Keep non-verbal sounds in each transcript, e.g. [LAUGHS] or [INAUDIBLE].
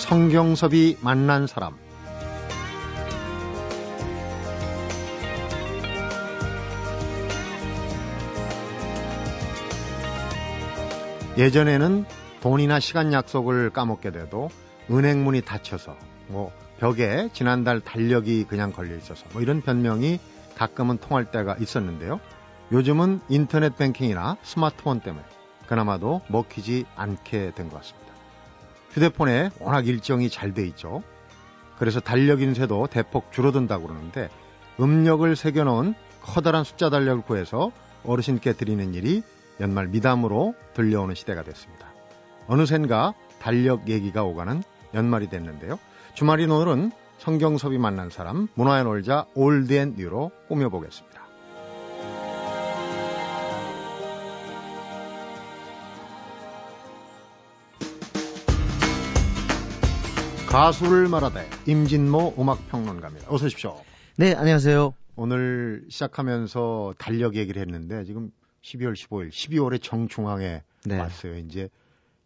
성경섭이 만난 사람 예전에는 돈이나 시간 약속을 까먹게 돼도 은행 문이 닫혀서 뭐 벽에 지난달 달력이 그냥 걸려 있어서 뭐 이런 변명이 가끔은 통할 때가 있었는데요. 요즘은 인터넷 뱅킹이나 스마트폰 때문에 그나마도 먹히지 않게 된 것 같습니다. 휴대폰에 워낙 일정이 잘 돼 있죠. 그래서 달력 인쇄도 대폭 줄어든다고 그러는데 음력을 새겨놓은 커다란 숫자 달력을 구해서 어르신께 드리는 일이 연말 미담으로 들려오는 시대가 됐습니다. 어느샌가 달력 얘기가 오가는 연말이 됐는데요. 주말인 오늘은 성경섭이 만난 사람 문화야 놀자 Old and New로 꾸며보겠습니다. 가수를 말하되 임진모 음악평론가입니다. 어서 오십시오. 네, 안녕하세요. 오늘 시작하면서 달력 얘기를 했는데 지금 12월 15일, 12월에 정중앙에 네. 왔어요. 이제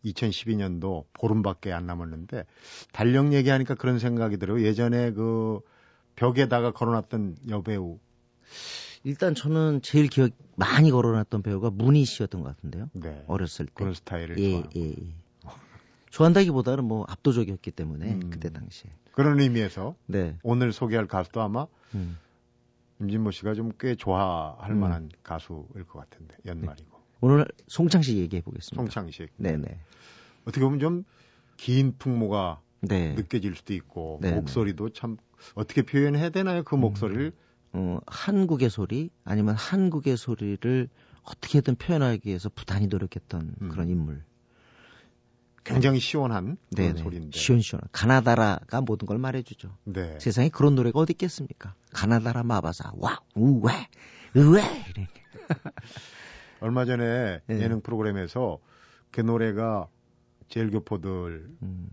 2012년도 보름밖에 안 남았는데 달력 얘기하니까 그런 생각이 들어요. 예전에 그 벽에다가 걸어놨던 여배우. 일단 저는 제일 기억 많이 걸어놨던 배우가 문희 씨였던 것 같은데요. 네. 어렸을 때. 그런 스타일을 예, 좋아하고. 예, 예. 좋아한다기보다는 뭐 압도적이었기 때문에 음, 그때 당시에. 그런 의미에서 네. 오늘 소개할 가수도 아마 음. 임진모 씨가 좀 꽤 좋아할 음. 만한 가수일 것 같은데 연말이고. 네. 오늘 송창식 얘기해 보겠습니다. 송창식. 네네. 어떻게 보면 좀 긴 풍모가 네. 느껴질 수도 있고 네네. 목소리도 참 어떻게 표현해야 되나요 그 음. 목소리를? 어, 한국의 소리 아니면 한국의 소리를 어떻게든 표현하기 위해서 부단히 노력했던 음. 그런 인물. 굉장히 시원한 그런. 소리인데. 시원시원한. 가나다라가 모든 걸 말해주죠. 네. 세상에 그런 노래가 어디 있겠습니까? 가나다라 마바사, 와, 우웨, 우웨. 이렇게. [LAUGHS] 얼마 전에 네. 예능 프로그램에서 그 노래가 제일교포들 음.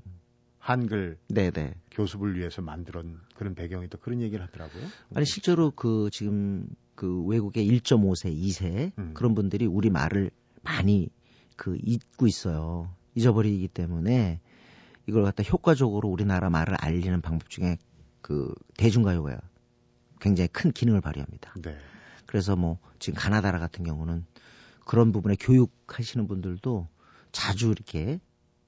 한글 네네. 교습을 위해서 만들었 그런 배경이 또 그런 얘기를 하더라고요. 아니 실제로 그 지금 그 외국의 1.5세, 2세 음. 그런 분들이 우리 말을 많이 그 잊고 있어요. 잊어버리기 때문에 이걸 갖다 효과적으로 우리나라 말을 알리는 방법 중에 그 대중가요가 굉장히 큰 기능을 발휘합니다. 네. 그래서 뭐 지금 가나다라 같은 경우는 그런 부분에 교육하시는 분들도 자주 이렇게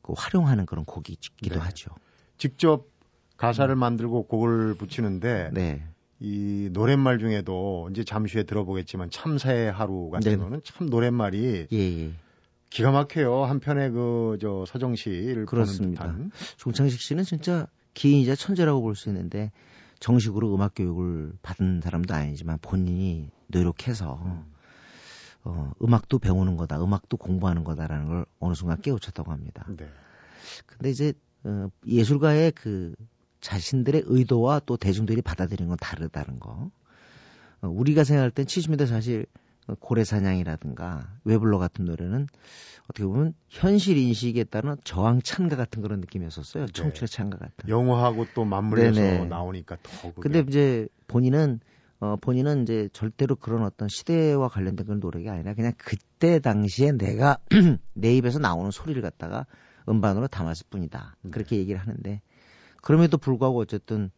그 활용하는 그런 곡이기도 네. 하죠. 직접 가사를 음. 만들고 곡을 붙이는데 네. 이 노랫말 중에도 이제 잠시 후에 들어보겠지만 참새 하루 같은 네. 거는 참 노랫말이 예, 예. 기가 막혀요. 한편의 그저 서정시를 그렇습니다. 보는 듯한. 종창식 씨는 진짜 기인이자 천재라고 볼 수 있는데 정식으로 음악 교육을 받은 사람도 아니지만 본인이 노력해서 음. 어, 음악도 배우는 거다, 음악도 공부하는 거다라는 걸 어느 순간 깨우쳤다고 합니다. 네. 근데 이제 어, 예술가의 그 자신들의 의도와 또 대중들이 받아들이는 건 다르다는 거. 어, 우리가 생각할 땐 70년대 사실 고래사냥이라든가 외블러 같은 노래는 어떻게 보면 현실 인식에 따른 저항 찬가 같은 그런 느낌이었었어요. 네. 청춘의 찬가 같은. 영화하고 또 맞물려서 네네. 나오니까 더. 그게. 근데 이제 본인은 어 본인은 이제 절대로 그런 어떤 시대와 관련된 그런 노력이 아니라 그냥 그때 당시에 내가 [CLEARS THROAT] 내 입에서 나오는 소리를 갖다가 음반으로 담았을 뿐이다. 네. 그렇게 얘기를 하는데 그럼에도 불구하고 어쨌든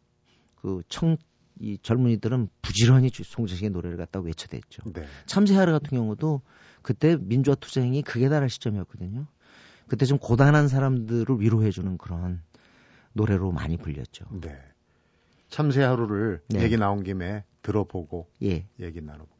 그 청 이 젊은이들은 부지런히 송재식의 노래를 갖다 외쳐댔죠. 네. 참새하루 같은 경우도 그때 민주화 투쟁이 극에 달할 시점이었거든요. 그때 좀 고단한 사람들을 위로해주는 그런 노래로 많이 불렸죠. 네. 참새하루를 네. 얘기 나온 김에 들어보고 예. 얘기 나눠보겠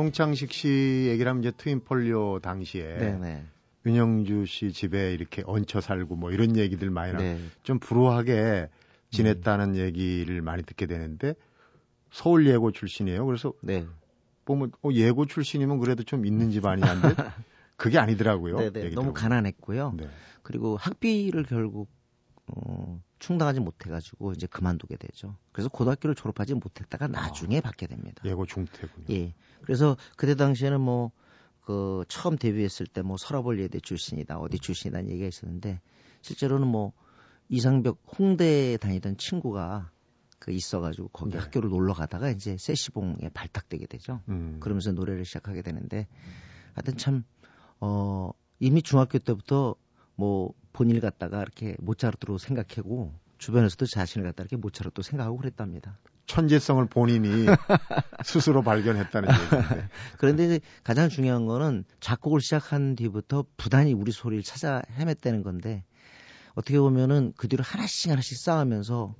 송창식 씨 얘기를 하면 이제 트윈폴리오 당시에 네네. 윤영주 씨 집에 이렇게 얹혀 살고 뭐 이런 얘기들 많이 네. 좀 불우하게 지냈다는 음. 얘기를 많이 듣게 되는데 서울 예고 출신이에요. 그래서 네. 보면 어, 예고 출신이면 그래도 좀 있는 [LAUGHS] 집 아니냐인데 그게 아니더라고요. 네네. 너무 가난했고요. 네. 그리고 학비를 결국 어, 충당하지 못해가지고 이제 그만두게 되죠. 그래서 고등학교를 졸업하지 못했다가 나중에 아, 받게 됩니다. 예고 중퇴군요. 예. 그래서 그때 당시에는 뭐 그 처음 데뷔했을 때 뭐 서라벌 예대 출신이다 어디 출신이다는 얘기가 있었는데 실제로는 뭐 이상벽 홍대에 다니던 친구가 그 있어가지고 거기 네. 학교를 놀러 가다가 이제 세시봉에 발탁되게 되죠. 음. 그러면서 노래를 시작하게 되는데 하여튼 참, 어, 이미 중학교 때부터 뭐 본인을 갖다가 이렇게 모차르트로 생각하고 주변에서도 자신을 갖다 이렇게 모차르트로 생각하고 그랬답니다. 천재성을 본인이 [LAUGHS] 스스로 발견했다는 [LAUGHS] 얘기인데. 그런데 이제 가장 중요한 거는 작곡을 시작한 뒤부터 부단히 우리 소리를 찾아 헤맸다는 건데 어떻게 보면은 그 뒤로 하나씩 하나씩 쌓으면서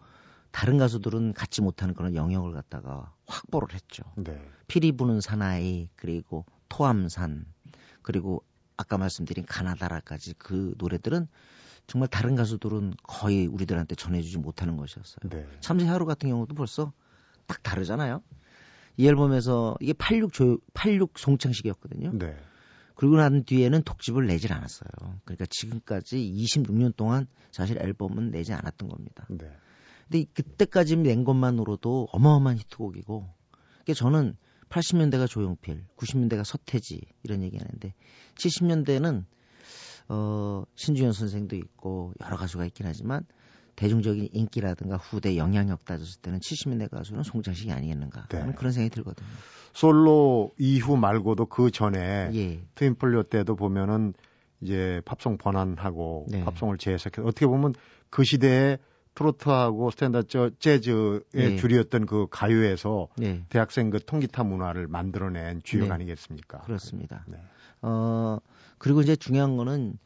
다른 가수들은 갖지 못하는 그런 영역을 갖다가 확보를 했죠. 네. 피리 부는 사나이 그리고 토암산 그리고 아까 말씀드린 가나다라까지 그 노래들은 정말 다른 가수들은 거의 우리들한테 전해주지 못하는 것이었어요. 네. 참새 하루 같은 경우도 벌써 딱 다르잖아요. 이 앨범에서 이게 86 조, 86 송창식이었거든요. 네. 그리고 난 뒤에는 독집을 내질 않았어요. 그러니까 지금까지 26년 동안 사실 앨범은 내지 않았던 겁니다. 네. 근데 그때까지 낸 것만으로도 어마어마한 히트곡이고, 그러니까 저는 80년대가 조용필, 90년대가 서태지 이런 얘기하는데 70년대는 어 신주현 선생도 있고 여러 가수가 있긴 하지만 대중적인 인기라든가 후대 영향력 따졌을 때는 70년대 가수는 송창식이 아니겠는가 네. 그런 생각이 들거든요. 솔로 이후 말고도 그 전에 예. 트윈폴리오 때도 보면은 이제 팝송 번안하고 네. 팝송을 재해석해서 어떻게 보면 그 시대에 트로트하고 스탠다드 재즈의 네. 주류였던 그 가요에서 네. 대학생 그 통기타 문화를 만들어낸 주역 네. 아니겠습니까? 그렇습니다. 네. 어 그리고 이제 중요한 거는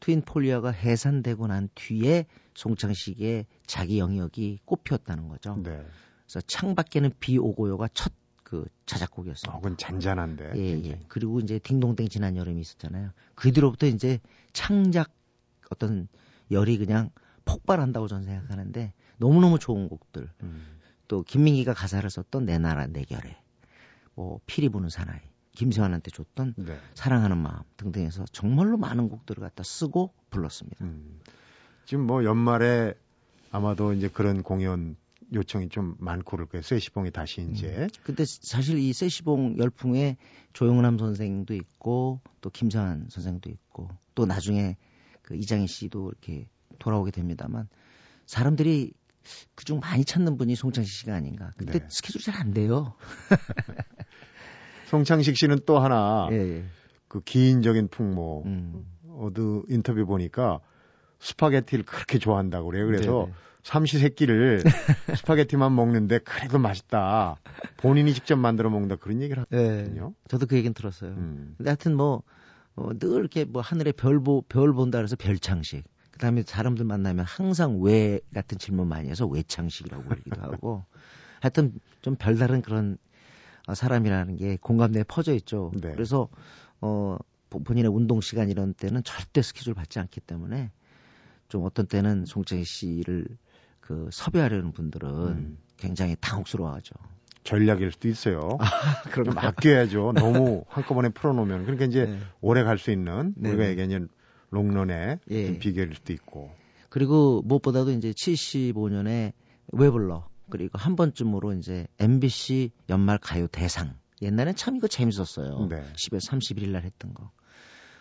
트윈폴리아가 해산되고 난 뒤에 송창식의 자기 영역이 꽃피었다는 거죠. 네. 그래서 창밖에는 비 오고요가 첫 그 자작곡이었습니다. 어, 그건 잔잔한데. 예, 예. 그리고 이제 딩동댕 지난 여름이 있었잖아요. 그 뒤로부터 이제 창작 어떤 열이 그냥 폭발한다고 저는 생각하는데 너무너무 좋은 곡들. 음. 또 김민기가 가사를 썼던 내 나라 내 결에 뭐 피리 부는 사나이 김세환한테 줬던 네. 사랑하는 마음 등등해서 정말로 많은 곡들을 갖다 쓰고 불렀습니다. 음. 지금 뭐 연말에 아마도 이제 그런 공연 요청이 좀 많고 그럴 거예요. 세시봉이 다시 음. 이제. 음. 근데 사실 이 세시봉 열풍에 조영남 선생도 있고 또 김세환 선생도 있고 또 나중에 그 이장희 씨도 이렇게 돌아오게 됩니다만 사람들이 그중 많이 찾는 분이 송창식 씨가 아닌가. 근데 네. 스케줄이 잘 안 돼요. [LAUGHS] 송창식 씨는 또 하나 예, 예. 그 기인적인 풍모 음. 어느 인터뷰 보니까 스파게티를 그렇게 좋아한다고 그래요. 그래서 네네. 네. 삼시세끼를 [LAUGHS] 스파게티만 먹는데 그래도 맛있다. 본인이 직접 만들어 먹는다 그런 얘기를 네. 하거든요. 네. 저도 그 얘기는 들었어요. 음. 근데 하여튼 뭐, 어, 늘 이렇게 뭐 하늘에 별, 보, 별 본다 그래서 별창식. 그 다음에 사람들 만나면 항상 왜 같은 질문 많이 해서 외창식이라고 그러기도 하고 [LAUGHS] 하여튼 좀 별다른 그런 어, 사람이라는 게 공감대에 퍼져 있죠. 네. 그래서 어 본인의 운동 시간 이런 때는 절대 스케줄 받지 않기 때문에 좀 어떤 때는 송창희 씨를 그 섭외하려는 분들은 음. 굉장히 당혹스러워하죠. 전략일 수도 있어요. [LAUGHS] 아, 그럼 아껴야죠. 너무 [LAUGHS] 한꺼번에 풀어놓으면 그러니까 이제 네. 오래 갈 수 있는 네. 우리가 얘기하는 롱런의 예. 비결일 수도 있고. 그리고 무엇보다도 이제 75년에 웨블러 그리고 한 번쯤으로 이제 MBC 연말 가요 대상. 옛날엔 참 이거 재밌었어요. 네. 10월 31일 날 했던 거.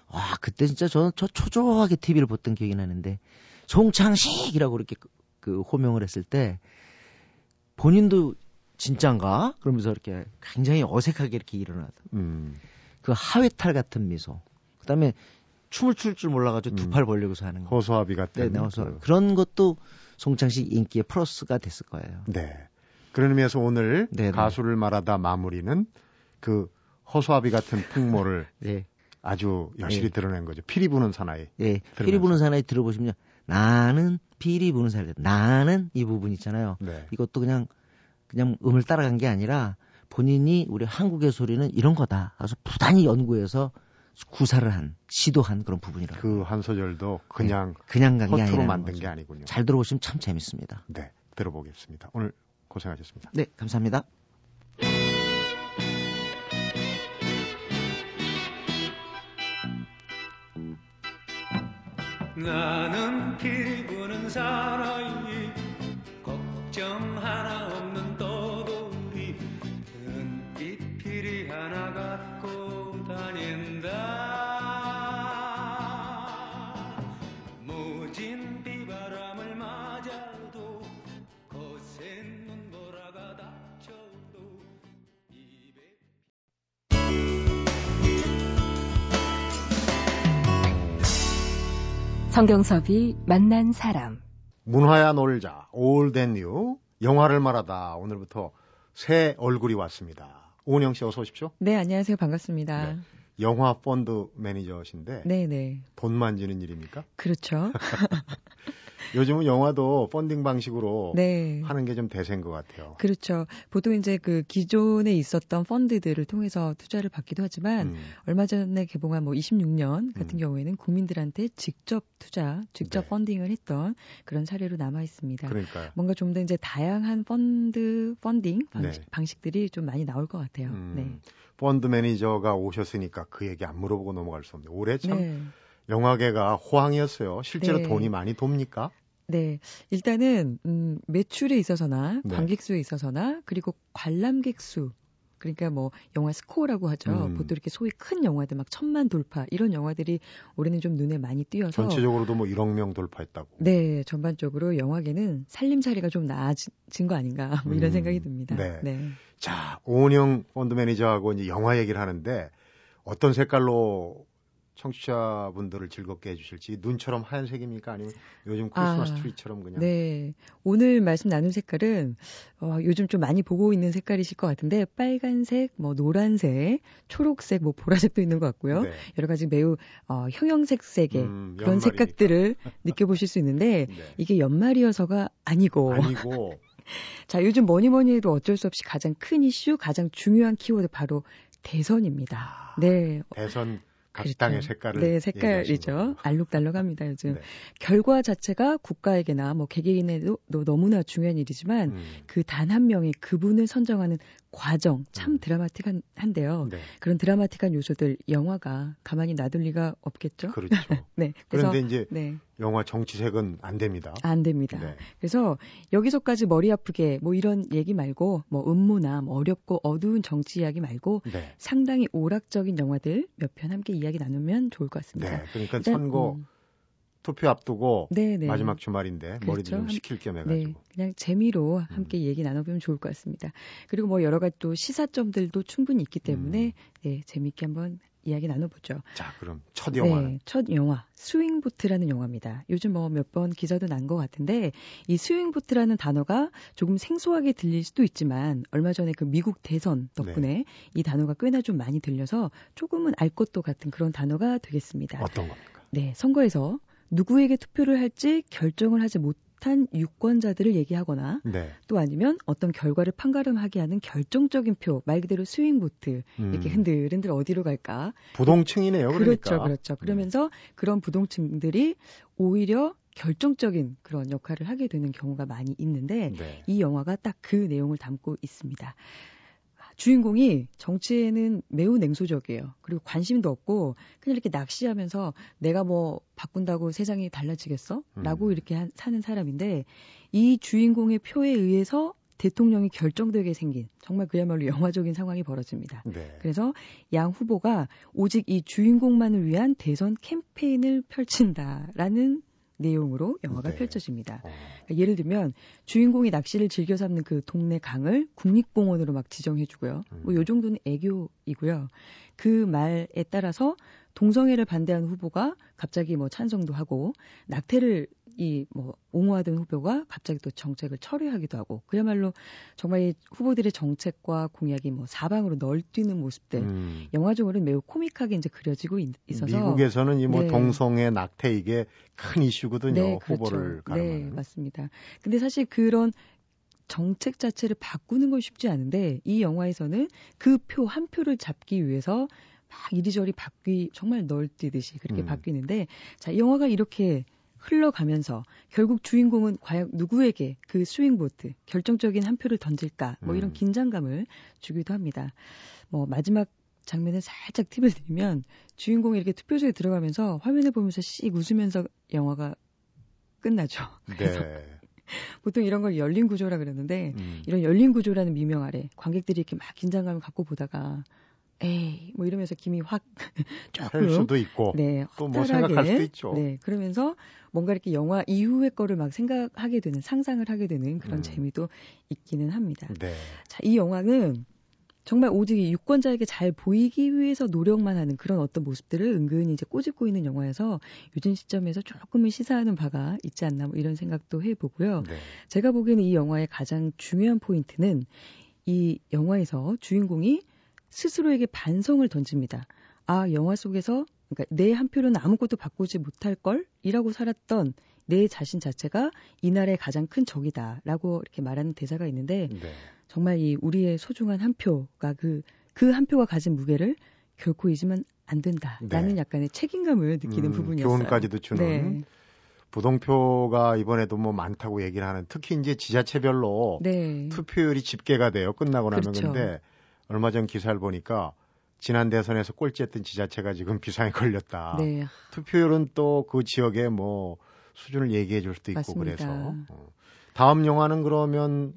와, 그때 진짜 저는 저 초조하게 TV를 봤던 기억이 나는데 송창식이라고 이렇게 그, 그 호명을 했을 때 본인도 진짠가? 그러면서 이렇게 굉장히 어색하게 이렇게 일어나던 음. 그 하회탈 같은 미소. 그 다음에 춤을 출 줄 몰라가지고 두팔 음. 벌리고서 하는 거. 허수아비 같은. 네, 네 허수 그... 그런 것도 송창식 인기의 플러스가 됐을 거예요. 네. 그런 의미에서 오늘 네네. 네. 가수를 말하다 마무리는 그 허수아비 같은 풍모를 [LAUGHS] 네. 아주 여실히 네. 드러낸 거죠. 피리 부는 사나이. 네. 피리 부는 사나이 들어보시면 나는 피리 부는 사나이. 나는 이 부분 있잖아요. 네. 이것도 그냥 그냥 음을 따라간 게 아니라 본인이 우리 한국의 소리는 이런 거다. 그래서 부단히 연구해서 구사를 한 시도한 그런 부분이라고. 그 한 소절도 그냥 네, 그냥 간게 아니라 만든 거죠. 게 아니군요. 잘 들어보시면 참 재밌습니다. 네, 들어보겠습니다. 오늘 고생하셨습니다. 네, 감사합니다. 나는 기분은 사나이 걱정 하나 없는 성경섭이 만난 사람. 문화야 놀자, 앤 뉴, 영화를 말하다. 오늘부터 새 얼굴이 왔습니다. 오은영 씨 어서 오십시오. 네, 안녕하세요. 반갑습니다. 네. 영화 펀드 매니저신데 네, 네. 돈 만지는 일입니까? 그렇죠. [LAUGHS] 요즘은 영화도 펀딩 방식으로 네. 하는 게 좀 대세인 것 같아요. 그렇죠. 보통 이제 그 기존에 있었던 펀드들을 통해서 투자를 받기도 하지만 음, 얼마 전에 개봉한 뭐 26년 같은 음. 경우에는 국민들한테 직접 투자, 직접 네. funding을 했던 그런 사례로 남아 있습니다. 그러니까요. 뭔가 좀 더 이제 다양한 펀드 펀딩 방식, 네. 방식들이 좀 많이 나올 것 같아요. 음, 네. 펀드 매니저가 오셨으니까 그 얘기 안 물어보고 넘어갈 수 없는데 올해 참 네. 영화계가 호황이었어요. 실제로 네. 돈이 많이 돕니까? 네. 일단은, 음, 매출에 있어서나, 네. 관객 수에 있어서나, 그리고 관람객 수. 그러니까 뭐, 영화 스코어라고 하죠. 음. 보통 이렇게 소위 큰 영화들, 막 천만 돌파, 이런 영화들이 올해는 좀 눈에 많이 띄어서. 전체적으로도 뭐 1억 명 돌파했다고. 네, 전반적으로 영화계는 살림살이가 좀 나아진 거 아닌가, 뭐 이런 음, 생각이 듭니다. 네. 네. 자, 오은영 펀드 매니저하고 이제 영화 얘기를 하는데 어떤 색깔로 청취자분들을 즐겁게 해주실지 눈처럼 하얀색입니까? 아니면 요즘 크리스마스 아, 트리처럼 그냥 네. 오늘 말씀 나눈 색깔은, 어, 요즘 좀 많이 보고 있는 색깔이실 것 같은데, 빨간색, 뭐, 노란색, 초록색, 뭐, 보라색도 있는 것 같고요. 네. 여러 가지 매우, 어, 형형색색의 음, 그런. 색깔들을 [LAUGHS] 느껴보실 수 있는데, [LAUGHS] 네. 이게 연말이어서가 아니고, 아니고 [LAUGHS] 자, 요즘 뭐니 뭐니 해도 어쩔 수 없이 가장 큰 이슈, 가장 중요한 키워드 바로 대선입니다. 네. 대선 각 그렇죠. 당의 색깔을 네, 색깔이죠. 알록달록합니다, 요즘. 네. 결과 자체가 국가에게나 뭐 개개인에도 너- 너무나 중요한 일이지만 음, 그단 한 명이 그분을 선정하는 과정 참 음. 드라마틱한데요. 네. 그런 드라마틱한 요소들 영화가 가만히 놔둘 리가 없겠죠. 그렇죠. [LAUGHS] 네. 그래서 그런데 이제 네. 영화 정치색은 안 됩니다. 안 됩니다. 네. 그래서 여기서까지 머리 아프게 뭐 이런 얘기 말고 뭐 음모나 뭐 어렵고 어두운 정치 이야기 말고 네. 상당히 오락적인 영화들 몇 편 함께 이야기 나누면 좋을 것 같습니다. 네. 그러니까 일단, 선거 음, 투표 앞두고 네, 네. 마지막 주말인데 머리도 그렇죠. 좀 한- 식힐 겸 네, 해가지고. 음. 그냥 재미로 함께 얘기 나눠보면 좋을 것 같습니다. 그리고 뭐 여러 가지 또 시사점들도 충분히 있기 때문에 음. 네, 재미있게 한번 이야기 나눠보죠. 자, 그럼 첫 영화는 네, 첫 영화 Swing Vote라는 영화입니다. 요즘 뭐 몇 번 기사도 난 것 같은데 이 swing vote라는 단어가 조금 생소하게 들릴 수도 있지만 얼마 전에 그 미국 대선 덕분에 네. 이 단어가 꽤나 좀 많이 들려서 조금은 알 것도 같은 그런 단어가 되겠습니다. 어떤 겁니까? 네, 선거에서 누구에게 투표를 할지 결정을 하지 못 한 유권자들을 얘기하거나 네. 또 아니면 어떤 결과를 판가름하게 하는 결정적인 표, 말 그대로 스윙 보트 이렇게 음, 흔들흔들 어디로 갈까? 부동층이네요. 그렇죠, 그러니까. 그렇죠. 그러면서 그런 부동층들이 오히려 결정적인 그런 역할을 하게 되는 경우가 많이 있는데 네. 이 영화가 딱 그 내용을 담고 있습니다. 주인공이 정치에는 매우 냉소적이에요. 그리고 관심도 없고 그냥 이렇게 낚시하면서 내가 뭐 바꾼다고 세상이 달라지겠어? 라고 음. 이렇게 한- 사는 사람인데 이 주인공의 표에 의해서 대통령이 결정되게 생긴 정말 그야말로 영화적인 상황이 벌어집니다. 네. 그래서 양 후보가 오직 이 주인공만을 위한 대선 캠페인을 펼친다라는 내용으로 영화가 네. 펼쳐집니다. 어, 그러니까 예를 들면 주인공이 낚시를 즐겨 삼는 그 동네 강을 국립공원으로 막 지정해주고요. 뭐 음. 요 정도는 애교이고요. 그 말에 따라서 동성애를 반대하는 후보가 갑자기 뭐 찬성도 하고 낙태를 이 뭐 옹호하던 후보가 갑자기 또 정책을 철회하기도 하고 그야말로 정말 이 후보들의 정책과 공약이 뭐 사방으로 널뛰는 모습들 음. 영화적으로는 매우 코믹하게 이제 그려지고 있, 어서 미국에서는 이뭐 네. 동성애 낙태 이게 큰 이슈거든요. 후보를 네, 가름하는. 맞습니다. 근데 사실 그런 정책 자체를 바꾸는 건 쉽지 않은데 이 영화에서는 그 표 한 표를 잡기 위해서 막 이리저리 바뀌 정말 널뛰듯이 그렇게 음. 바뀌는데 자, 이 영화가 이렇게 흘러가면서 결국 주인공은 과연 누구에게 그 스윙보트 결정적인 한 표를 던질까 뭐 이런 음. 긴장감을 주기도 합니다. 뭐 마지막 장면을 살짝 팁을 드리면 주인공이 이렇게 투표소에 들어가면서 화면을 보면서 씩 웃으면서 영화가 끝나죠. 그래서 네. [LAUGHS] 보통 이런 걸 열린 구조라 그러는데 음. 이런 열린 구조라는 미명 아래 관객들이 이렇게 막 긴장감을 갖고 보다가 에이 뭐 이러면서 김이 확 [LAUGHS] 할 조금 수도 있고 네, 또뭐 허탈하게, 생각할 수도 있죠. 네, 그러면서 뭔가 이렇게 영화 이후의 거를 막 생각하게 되는 상상을 하게 되는 그런 음. 재미도 있기는 합니다. 네. 자, 이 영화는 정말 오직 이 유권자에게 잘 보이기 위해서 노력만 하는 그런 어떤 모습들을 은근히 이제 꼬집고 있는 영화여서 요즘 시점에서 조금은 시사하는 바가 있지 않나 뭐 이런 생각도 해보고요. 네. 제가 보기에는 이 영화의 가장 중요한 포인트는 이 영화에서 주인공이 스스로에게 반성을 던집니다. 아, 영화 속에서 그러니까 내 한 표로는 아무것도 바꾸지 못할 걸이라고 살았던 내 자신 자체가 이날의 가장 큰 적이다라고 이렇게 말하는 대사가 있는데 네. 정말 이 우리의 소중한 한 표가 그 그 한 표가 가진 무게를 결코 잊으면 안 된다라는 네. 약간의 책임감을 느끼는 음, 부분이었어요. 교훈까지도 주는 네. 부동표가 이번에도 뭐 많다고 얘기를 하는 특히 이제 지자체별로 네. 투표율이 집계가 돼요. 끝나고 나면 그렇죠. 근데 얼마 전 기사를 보니까 지난 대선에서 꼴찌했던 지자체가 지금 비상에 걸렸다. 네. 투표율은 또 그 지역의 뭐 수준을 얘기해 줄 수도 있고 맞습니다. 그래서 어. 다음 영화는 그러면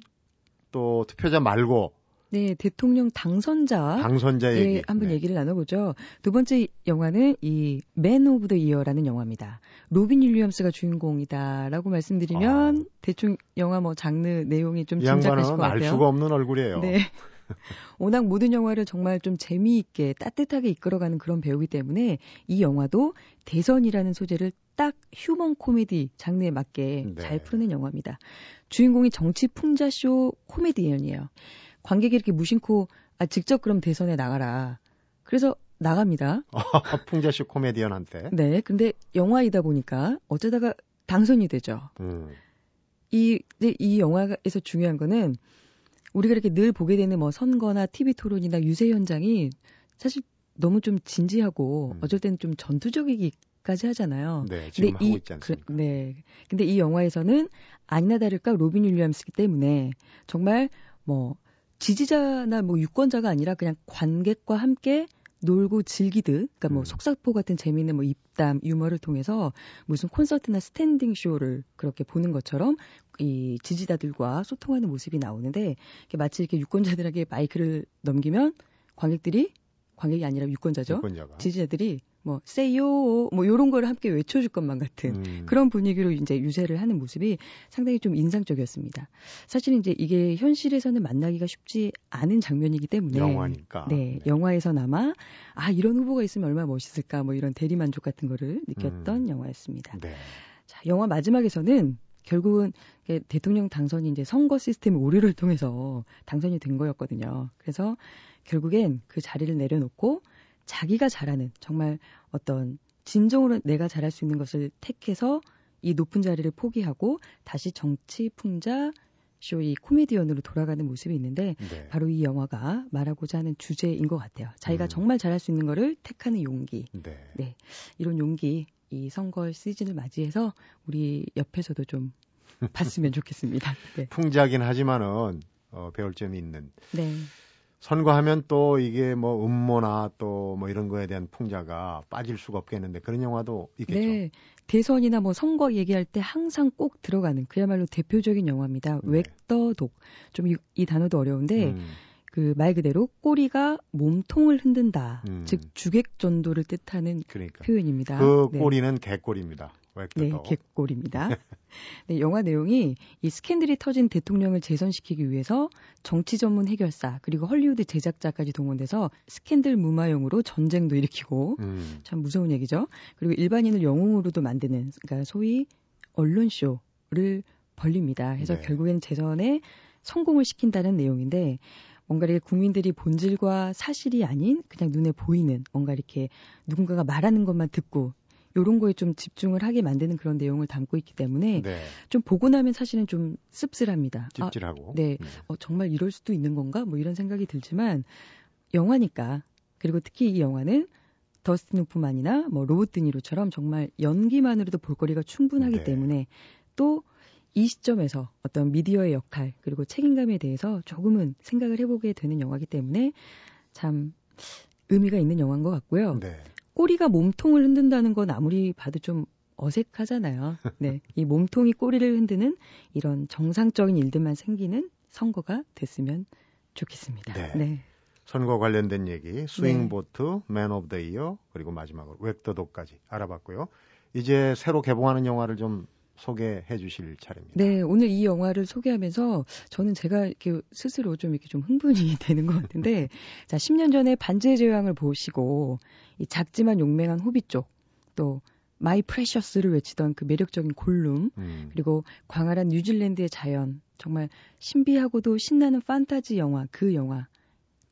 또 투표자 말고 네, 대통령 당선자 당선자 얘기 예, 한번 네. 얘기를 나눠보죠. 두 번째 영화는 이 Man of the Year라는 영화입니다. 로빈 윌리엄스가 주인공이다라고 말씀드리면 아. 대충 영화 뭐 장르 내용이 좀이 짐작하실 양반은 것알 같아요. 수가 없는 얼굴이에요. 네. [LAUGHS] 워낙 모든 영화를 정말 좀 재미있게 따뜻하게 이끌어가는 그런 배우기 때문에 이 영화도 대선이라는 소재를 딱 human comedy 장르에 맞게 네. 잘 푸는 영화입니다. 주인공이 정치 풍자쇼 코미디언이에요. 관객이 이렇게 무심코 아 직접 그럼 대선에 나가라. 그래서 나갑니다. [LAUGHS] 풍자씨 코미디언한테. 네. 근데 영화이다 보니까 어쩌다가 당선이 되죠. 음. 이, 이 영화에서 중요한 거는 우리가 이렇게 늘 보게 되는 뭐 선거나 TV 토론이나 유세 현장이 사실 너무 좀 진지하고 음. 어쩔 때는 좀 전투적이기까지 하잖아요. 네, 지금 근데 하고 이- 있지 않습니까? 그, 네. 근데 이 영화에서는 아니나 다를까 로빈 윌리엄스기 때문에 정말 뭐 지지자나 뭐 유권자가 아니라 그냥 관객과 함께 놀고 즐기듯, 그러니까 뭐 음. 속사포 같은 재미있는 뭐 입담, 유머를 통해서 무슨 콘서트나 standing show를 그렇게 보는 것처럼 이 지지자들과 소통하는 모습이 나오는데 마치 이렇게 유권자들에게 마이크를 넘기면 관객들이 관객이 아니라 유권자죠. 유권자가. 지지자들이 뭐 세요 뭐 요런 거를 함께 외쳐줄 것만 같은 음. 그런 분위기로 이제 유세를 하는 모습이 상당히 좀 인상적이었습니다. 사실 이제 이게 현실에서는 만나기가 쉽지 않은 장면이기 때문에 영화니까. 네, 영화에서나마 아 이런 후보가 있으면 얼마나 멋있을까 뭐 이런 대리 만족 같은 거를 느꼈던 음. 영화였습니다. 네. 자, 영화 마지막에서는 결국은 대통령 당선이 이제 선거 시스템 오류를 통해서 당선이 된 거였거든요. 그래서 결국엔 그 자리를 내려놓고 자기가 잘하는 정말 어떤 진정으로 내가 잘할 수 있는 것을 택해서 이 높은 자리를 포기하고 다시 정치 풍자 쇼 이 코미디언으로 돌아가는 모습이 있는데 네. 바로 이 영화가 말하고자 하는 주제인 것 같아요. 자기가 음. 정말 잘할 수 있는 거를 택하는 용기. 네. 네. 이런 용기 이 선거 시즌을 맞이해서 우리 옆에서도 좀 [LAUGHS] 봤으면 좋겠습니다. 네. 풍자긴 하지만은 어, 배울 점이 있는. 네. 선거하면 또 이게 뭐 음모나 또 뭐 이런 거에 대한 풍자가 빠질 수가 없겠는데 그런 영화도 있겠죠. 네. 대선이나 뭐 선거 얘기할 때 항상 꼭 들어가는 그야말로 대표적인 영화입니다. 네. 웩더독. 좀 이 단어도 어려운데 음, 그말 그대로 꼬리가 몸통을 흔든다. 음. 즉 주객 전도를 뜻하는 그러니까 표현입니다. 그 네. 꼬리는 개꼬리입니다. 네, 웩더도. 개꼴입니다. [LAUGHS] 네, 영화 내용이 이 스캔들이 터진 대통령을 재선시키기 위해서 정치 전문 해결사 그리고 헐리우드 제작자까지 동원돼서 스캔들 무마용으로 전쟁도 일으키고 음, 참 무서운 얘기죠. 그리고 일반인을 영웅으로도 만드는 그러니까 소위 언론 쇼를 벌립니다. 해서 네. 결국엔 재선에 성공을 시킨다는 내용인데 뭔가 이렇게 국민들이 본질과 사실이 아닌 그냥 눈에 보이는 뭔가 이렇게 누군가가 말하는 것만 듣고 요런 거에 좀 집중을 하게 만드는 그런 내용을 담고 있기 때문에 네. 좀 보고 나면 사실은 좀 씁쓸합니다. 아, 찝찝하고. 네. 어, 정말 이럴 수도 있는 건가? 뭐 이런 생각이 들지만 영화니까 그리고 특히 이 영화는 더스틴 호프만이나 뭐 로봇 드니로처럼 정말 연기만으로도 볼거리가 충분하기 네. 때문에 또 이 시점에서 어떤 미디어의 역할 그리고 책임감에 대해서 조금은 생각을 해보게 되는 영화이기 때문에 참 의미가 있는 영화인 것 같고요. 네. 꼬리가 몸통을 흔든다는 건 아무리 봐도 좀 어색하잖아요. 네. 이 몸통이 꼬리를 흔드는 이런 정상적인 일들만 생기는 선거가 됐으면 좋겠습니다. 네. 선거 관련된 얘기, Swing Vote, Man of the Year, 그리고 마지막으로 Wag the Dog까지 알아봤고요. 이제 새로 개봉하는 영화를 좀 소개해 주실 차례입니다. 네, 오늘 이 영화를 소개하면서 저는 제가 이렇게 스스로 좀 이렇게 좀 흥분이 [LAUGHS] 되는 것 같은데, 자, 10년 전에 반지의 제왕을 보시고, 이 작지만 용맹한 호빗 족, 또 my precious를 외치던 그 매력적인 골룸, 음, 그리고 광활한 뉴질랜드의 자연, 정말 신비하고도 신나는 판타지 영화, 그 영화,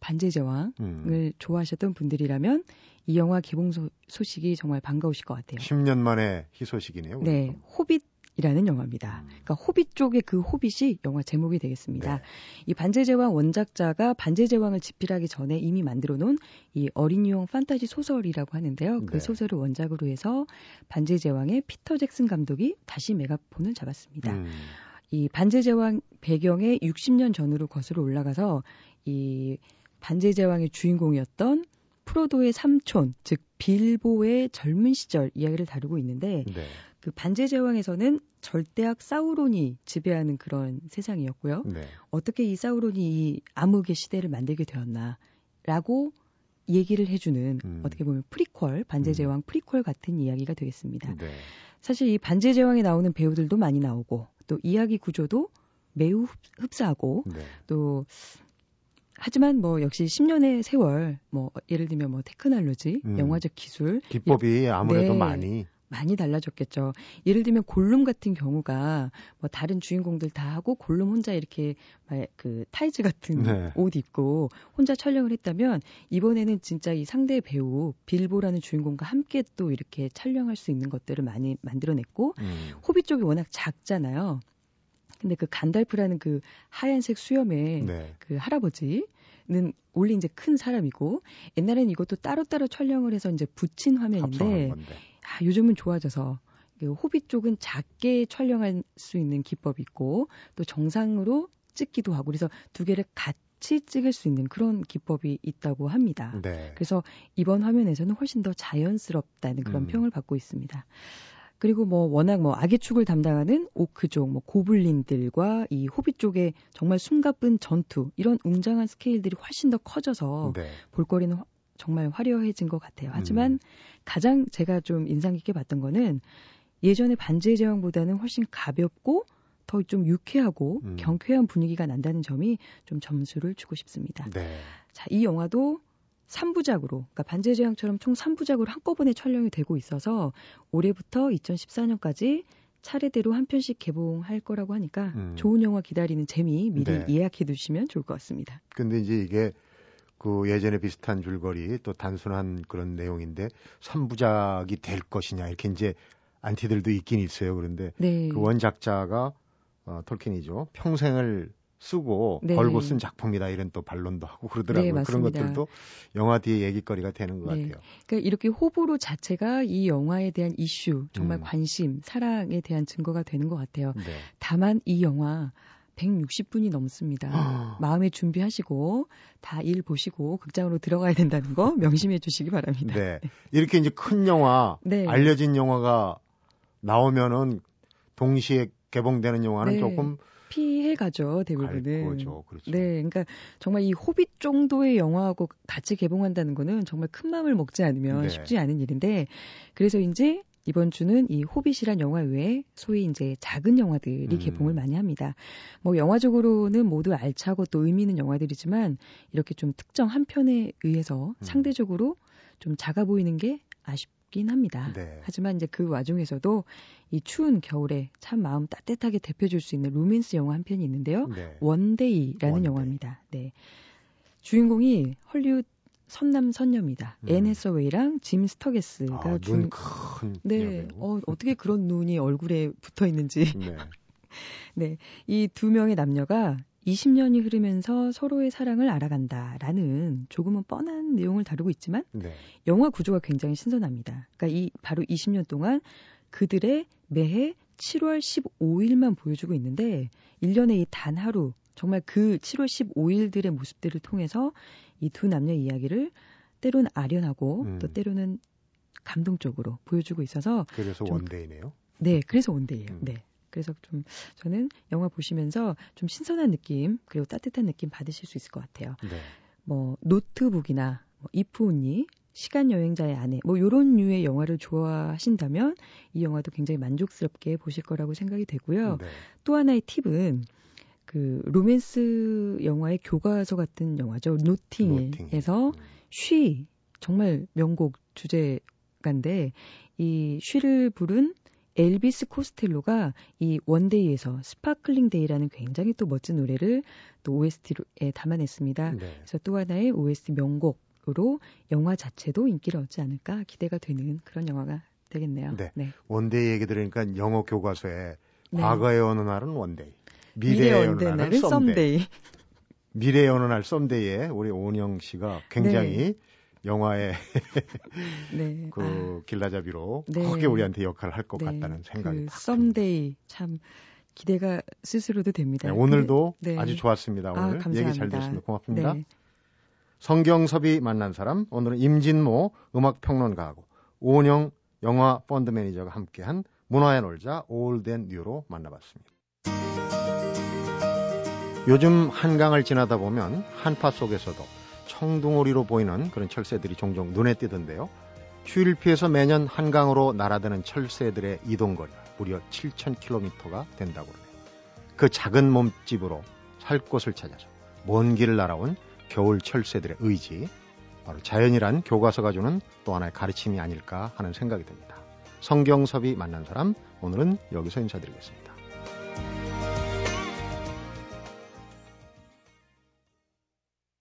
반지의 제왕을 음. 좋아하셨던 분들이라면 이 영화 개봉 소, 소식이 정말 반가우실 것 같아요. 10년 만에 희소식이네요. 네, 호빗 이라는 영화입니다. 음. 그러니까 호빗 쪽의 그 호빗이 영화 제목이 되겠습니다. 네. 이 반지의 제왕 원작자가 반지의 제왕을 집필하기 전에 이미 만들어 놓은 이 어린이용 판타지 소설이라고 하는데요. 그 네. 소설을 원작으로 해서 반지의 제왕의 피터 잭슨 감독이 다시 메가폰을 잡았습니다. 음, 이 반지의 제왕 배경의 60년 전으로 거슬러 올라가서 이 반지의 제왕의 주인공이었던 프로도의 삼촌, 즉 빌보의 젊은 시절 이야기를 다루고 있는데 네. 그 반지의 제왕에서는 절대악 사우론이 지배하는 그런 세상이었고요. 네. 어떻게 이 사우론이 이 암흑의 시대를 만들게 되었나라고 얘기를 해주는 음. 어떻게 보면 프리퀄 반지의 음. 제왕 프리퀄 같은 이야기가 되겠습니다. 네. 사실 이 반지의 제왕에 나오는 배우들도 많이 나오고 또 이야기 구조도 매우 흡- 흡사하고 네. 또 하지만 뭐 역시 10년의 세월 뭐 예를 들면 뭐 테크놀로지, 음. 영화적 기술 기법이 아무래도 네. 많이 많이 달라졌겠죠. 예를 들면 골룸 같은 경우가 뭐 다른 주인공들 다 하고 골룸 혼자 이렇게 막 그 타이즈 같은 네. 옷 입고 혼자 촬영을 했다면 이번에는 진짜 이 상대 배우 빌보라는 주인공과 함께 또 이렇게 촬영할 수 있는 것들을 많이 만들어냈고 음, 호빗 족이 워낙 작잖아요. 근데 그 간달프라는 그 하얀색 수염의 네. 그 할아버지 는 원래 이제 큰 사람이고 옛날에는 이것도 따로따로 촬영을 해서 이제 붙인 화면인데. 아, 요즘은 좋아져서 그 호빗 쪽은 작게 촬영할 수 있는 기법이 있고 또 정상으로 찍기도 하고 그래서 두 개를 같이 찍을 수 있는 그런 기법이 있다고 합니다. 네. 그래서 이번 화면에서는 훨씬 더 자연스럽다는 그런 음. 평을 받고 있습니다. 그리고 뭐 워낙 뭐 악의 축을 담당하는 오크족, 뭐 고블린들과 이 호빗 쪽의 정말 숨가쁜 전투 이런 웅장한 스케일들이 훨씬 더 커져서 네. 볼거리는 화- 정말 화려해진 것 같아요. 하지만 음. 가장 제가 좀 인상 깊게 봤던 거는 예전에 반지의 제왕보다는 훨씬 가볍고 더 좀 유쾌하고 음. 경쾌한 분위기가 난다는 점이 좀 점수를 주고 싶습니다. 네. 자, 이 영화도 3부작으로, 그러니까 반지의 제왕처럼 총 3부작으로 한꺼번에 촬영이 되고 있어서 올해부터 2014년까지 차례대로 한 편씩 개봉할 거라고 하니까 음. 좋은 영화 기다리는 재미 미리 네. 예약해 두시면 좋을 것 같습니다. 근데 이제 이게 그 예전에 비슷한 줄거리 또 단순한 그런 내용인데 3부작이 될 것이냐 이렇게 이제 안티들도 있긴 있어요. 그런데 네. 그 원작자가 어, 톨킨이죠. 평생을 쓰고 네. 걸고 쓴 작품이다 이런 또 반론도 하고 그러더라고요. 네, 그런. 것들도 영화 뒤에 얘기거리가 되는 것 네. 같아요. 그러니까 이렇게 호불호 자체가 이 영화에 대한 이슈, 정말 음. 관심, 사랑에 대한 증거가 되는 것 같아요. 네. 다만 이 영화 160분이 넘습니다. 마음에 준비하시고 다 일 보시고 극장으로 들어가야 된다는 거 명심해 주시기 바랍니다. 네. 이렇게 이제 큰 영화, 네. 알려진 영화가 나오면은 동시에 개봉되는 영화는 네. 조금 피해 가죠, 갈 대부분은. 거죠. 그렇죠. 네, 그러니까 정말 이 호빗 정도의 영화하고 같이 개봉한다는 거는 정말 큰 마음을 먹지 않으면 네. 쉽지 않은 일인데 그래서 이제 이번 주는 이 호빗이란 영화 외에 소위 이제 작은 영화들이 음. 개봉을 많이 합니다. 뭐 영화적으로는 모두 알차고 또 의미 있는 영화들이지만 이렇게 좀 특정 한 편에 의해서 음. 상대적으로 좀 작아 보이는 게 아쉽긴 합니다. 네. 하지만 이제 그 와중에서도 이 추운 겨울에 참 마음 따뜻하게 데펴줄 수 있는 로맨스 영화 한 편이 있는데요. 네. One Day라는 One Day. 영화입니다. 네. 주인공이 헐리우드 선남 선녀입니다. 음. 앤 해서웨이랑 짐 스터게스가 아, 주 눈 큰 네. 어, 어떻게 그런 눈이 얼굴에 붙어 있는지. 네. [LAUGHS] 네. 이 두 명의 남녀가 20년이 흐르면서 서로의 사랑을 알아간다라는 조금은 뻔한 내용을 다루고 있지만 네. 영화 구조가 굉장히 신선합니다. 그러니까 이 바로 20년 동안 그들의 매해 7월 15일만 보여주고 있는데 1년에 이 단 하루 정말 그 7월 15일들의 모습들을 통해서 이 두 남녀 이야기를 때로는 아련하고 음. 또 때로는 감동적으로 보여주고 있어서 그래서 좀- 원데이네요. 네, 그래서 온데이예요. 음. 네. 그래서 좀 저는 영화 보시면서 좀 신선한 느낌 그리고 따뜻한 느낌 받으실 수 있을 것 같아요. 네. 뭐 노트북이나 뭐 이프온니 시간 여행자의 아내 뭐 요런 류의 영화를 좋아하신다면 이 영화도 굉장히 만족스럽게 보실 거라고 생각이 되고요. 네. 또 하나의 팁은 그 로맨스 영화의 교과서 같은 영화죠. 노팅힐에서 음. She 정말 명곡 주제가인데 이 She를 부른 엘비스 코스텔로가 이 One Day에서 Sparkling Day라는 굉장히 또 멋진 노래를 또 OST에 담아냈습니다. 네. 그래서 또 하나의 OST 명곡으로 영화 자체도 인기를 얻지 않을까 기대가 되는 그런 영화가 되겠네요. 네. 네. one day 얘기 들으니까 영어 교과서에 네. 과거의 어느 날은 one day, 미래의 어느 날은 날은 someday. someday. 미래의 어느 날 someday에 우리 오은영 씨가 굉장히 영화의 [LAUGHS] 네. 그 아, 길라잡이로 네. 크게 우리한테 역할을 할것 네. 같다는 생각이 그딱 듭니다. someday 참 기대가 스스로도 됩니다. 네, 오늘도 근데- 네. 아주 좋았습니다. 아, 오늘 감사합니다. 얘기 잘 됐습니다. 고맙습니다. 네. 성경섭이 만난 사람 오늘은 임진모 음악 평론가하고 오은영 영화 펀드 매니저가 함께한 문화야 놀자 Old & New로 만나봤습니다. 요즘 한강을 지나다 보면 한파 속에서도 청둥오리로 보이는 그런 철새들이 종종 눈에 띄던데요. 피해서 매년 한강으로 날아드는 철새들의 이동거리가 무려 7,000km가 된다고 그러네요. 그 작은 몸집으로 살 곳을 찾아서 먼 길을 날아온 겨울 철새들의 의지, 바로 자연이란 교과서가 주는 또 하나의 가르침이 아닐까 하는 생각이 듭니다. 성경섭이 만난 사람, 오늘은 여기서 인사드리겠습니다.